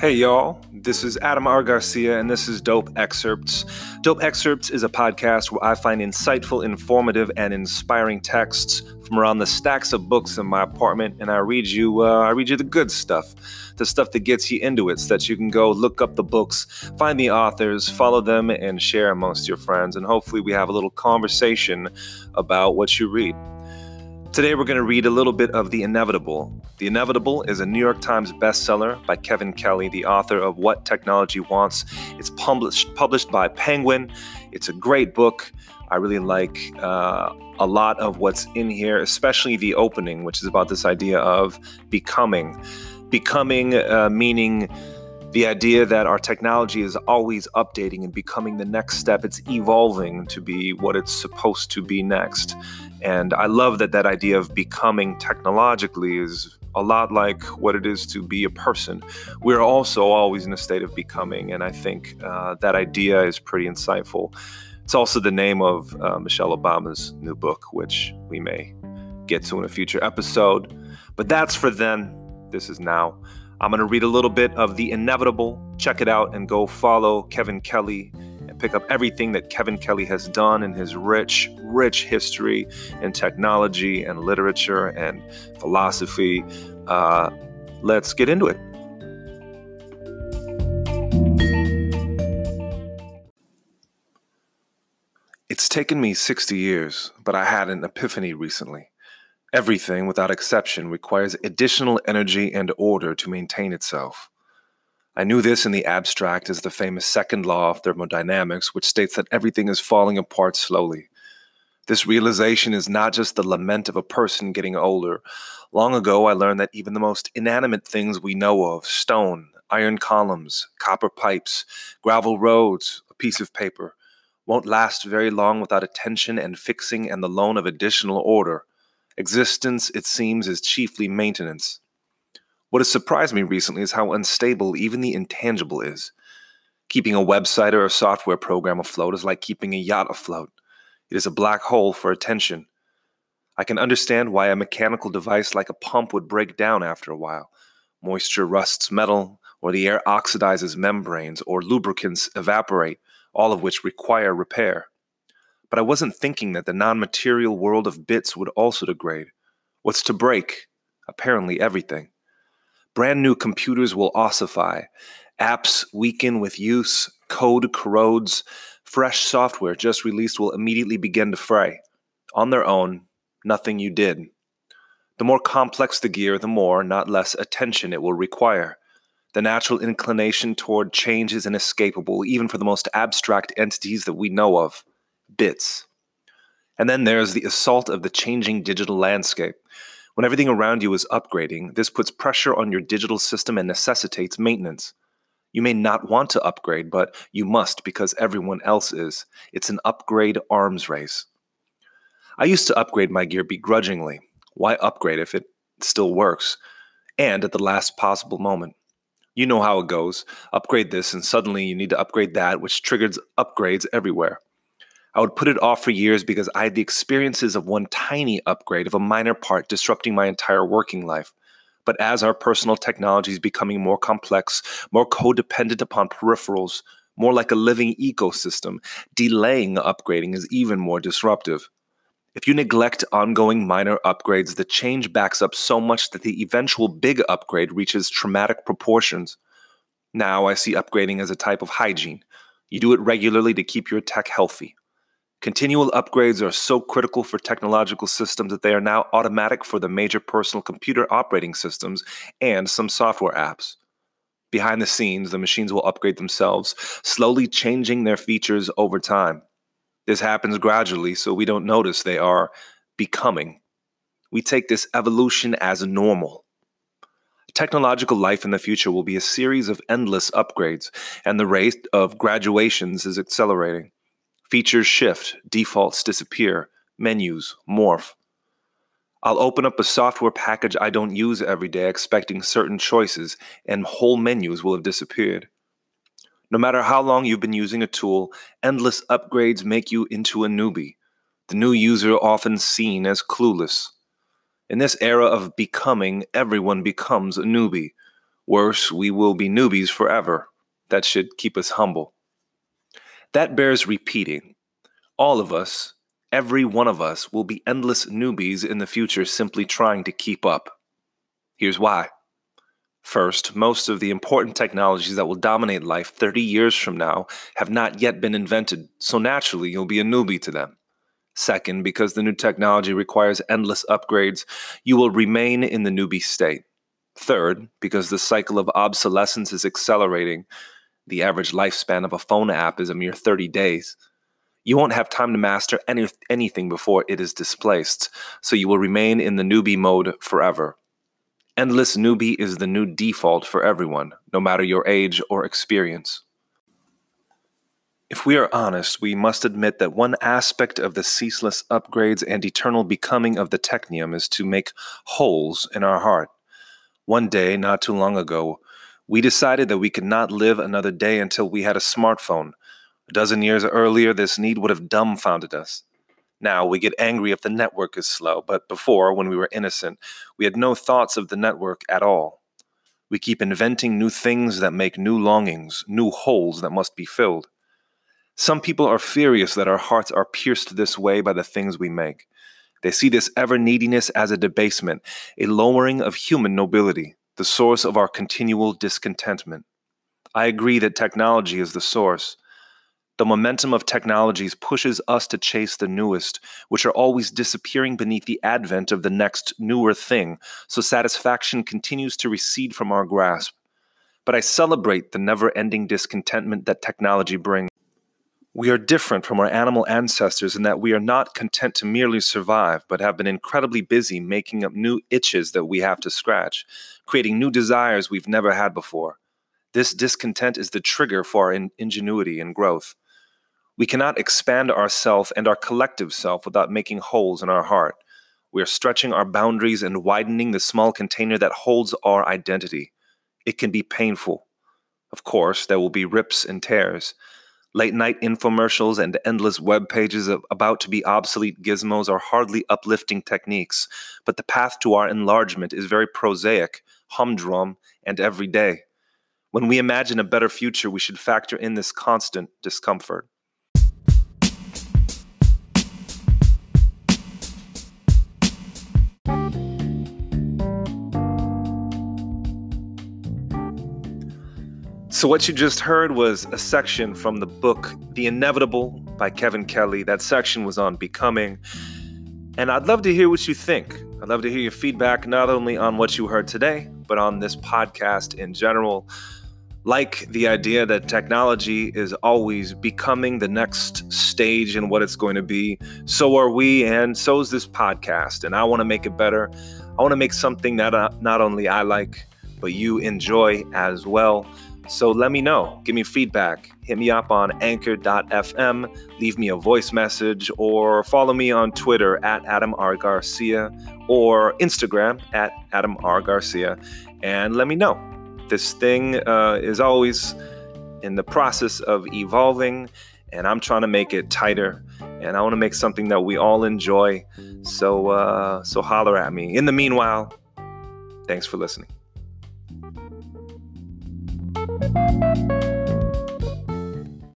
Hey y'all, this is Adam R. Garcia, and this is Dope Excerpts. Dope Excerpts is a podcast where I find insightful, informative, and inspiring texts from around the stacks of books in my apartment, and I read you, uh, I read you the good stuff, the stuff that gets you into it, so that you can go look up the books, find the authors, follow them, and share amongst your friends, and hopefully we have a little conversation about what you read. Today, we're going to read a little bit of The Inevitable. The Inevitable is a New York Times bestseller by Kevin Kelly, the author of What Technology Wants. It's published, published by Penguin. It's a great book. I really like uh, a lot of what's in here, especially the opening, which is about this idea of becoming. Becoming, uh, meaning the idea that our technology is always updating and becoming the next step. It's evolving to be what it's supposed to be next. And I love that that idea of becoming technologically is a lot like what it is to be a person. We're also always in a state of becoming, and I think uh, that idea is pretty insightful. It's also the name of uh, Michelle Obama's new book, which we may get to in a future episode. But that's for then. This is now. I'm going to read a little bit of The Inevitable. Check it out and go follow Kevin Kelly and pick up everything that Kevin Kelly has done in his rich, rich history in technology and literature and philosophy. Uh, let's get into it. It's taken me 60 years, but I had an epiphany recently. Everything, without exception, requires additional energy and order to maintain itself. I knew this in the abstract as the famous second law of thermodynamics, which states that everything is falling apart slowly. This realization is not just the lament of a person getting older. Long ago, I learned that even the most inanimate things we know of stone, iron columns, copper pipes, gravel roads, a piece of paper won't last very long without attention and fixing and the loan of additional order. Existence, it seems, is chiefly maintenance. What has surprised me recently is how unstable even the intangible is. Keeping a website or a software program afloat is like keeping a yacht afloat. It is a black hole for attention. I can understand why a mechanical device like a pump would break down after a while. Moisture rusts metal, or the air oxidizes membranes, or lubricants evaporate, all of which require repair. But I wasn't thinking that the non material world of bits would also degrade. What's to break? Apparently everything. Brand new computers will ossify. Apps weaken with use. Code corrodes. Fresh software just released will immediately begin to fray. On their own, nothing you did. The more complex the gear, the more, not less, attention it will require. The natural inclination toward change is inescapable, even for the most abstract entities that we know of bits. And then there's the assault of the changing digital landscape. When everything around you is upgrading, this puts pressure on your digital system and necessitates maintenance. You may not want to upgrade, but you must because everyone else is. It's an upgrade arms race. I used to upgrade my gear begrudgingly. Why upgrade if it still works? And at the last possible moment. You know how it goes. Upgrade this, and suddenly you need to upgrade that, which triggers upgrades everywhere. I would put it off for years because I had the experiences of one tiny upgrade of a minor part disrupting my entire working life. But as our personal technology is becoming more complex, more codependent upon peripherals, more like a living ecosystem, delaying upgrading is even more disruptive. If you neglect ongoing minor upgrades, the change backs up so much that the eventual big upgrade reaches traumatic proportions. Now I see upgrading as a type of hygiene. You do it regularly to keep your tech healthy. Continual upgrades are so critical for technological systems that they are now automatic for the major personal computer operating systems and some software apps. Behind the scenes, the machines will upgrade themselves, slowly changing their features over time. This happens gradually, so we don't notice they are becoming. We take this evolution as normal. Technological life in the future will be a series of endless upgrades, and the rate of graduations is accelerating. Features shift, defaults disappear, menus morph. I'll open up a software package I don't use every day expecting certain choices, and whole menus will have disappeared. No matter how long you've been using a tool, endless upgrades make you into a newbie, the new user often seen as clueless. In this era of becoming, everyone becomes a newbie. Worse, we will be newbies forever. That should keep us humble. That bears repeating. All of us, every one of us, will be endless newbies in the future simply trying to keep up. Here's why. First, most of the important technologies that will dominate life 30 years from now have not yet been invented, so naturally you'll be a newbie to them. Second, because the new technology requires endless upgrades, you will remain in the newbie state. Third, because the cycle of obsolescence is accelerating, the average lifespan of a phone app is a mere 30 days. You won't have time to master any, anything before it is displaced, so you will remain in the newbie mode forever. Endless newbie is the new default for everyone, no matter your age or experience. If we are honest, we must admit that one aspect of the ceaseless upgrades and eternal becoming of the technium is to make holes in our heart. One day, not too long ago, we decided that we could not live another day until we had a smartphone. A dozen years earlier, this need would have dumbfounded us. Now we get angry if the network is slow, but before, when we were innocent, we had no thoughts of the network at all. We keep inventing new things that make new longings, new holes that must be filled. Some people are furious that our hearts are pierced this way by the things we make. They see this ever neediness as a debasement, a lowering of human nobility, the source of our continual discontentment. I agree that technology is the source. The momentum of technologies pushes us to chase the newest, which are always disappearing beneath the advent of the next newer thing, so satisfaction continues to recede from our grasp. But I celebrate the never ending discontentment that technology brings. We are different from our animal ancestors in that we are not content to merely survive, but have been incredibly busy making up new itches that we have to scratch, creating new desires we've never had before. This discontent is the trigger for our in- ingenuity and growth. We cannot expand ourself and our collective self without making holes in our heart. We are stretching our boundaries and widening the small container that holds our identity. It can be painful. Of course, there will be rips and tears. Late night infomercials and endless web pages of about to be obsolete gizmos are hardly uplifting techniques, but the path to our enlargement is very prosaic, humdrum, and everyday. When we imagine a better future, we should factor in this constant discomfort. So, what you just heard was a section from the book The Inevitable by Kevin Kelly. That section was on becoming. And I'd love to hear what you think. I'd love to hear your feedback, not only on what you heard today, but on this podcast in general. Like the idea that technology is always becoming the next stage in what it's going to be, so are we, and so is this podcast. And I want to make it better. I want to make something that uh, not only I like, but you enjoy as well. So let me know. Give me feedback. Hit me up on anchor.fm, leave me a voice message, or follow me on Twitter at Adam R. Garcia or Instagram at Adam R. Garcia and let me know. This thing uh, is always in the process of evolving, and I'm trying to make it tighter. And I want to make something that we all enjoy. So, uh, so holler at me. In the meanwhile, thanks for listening.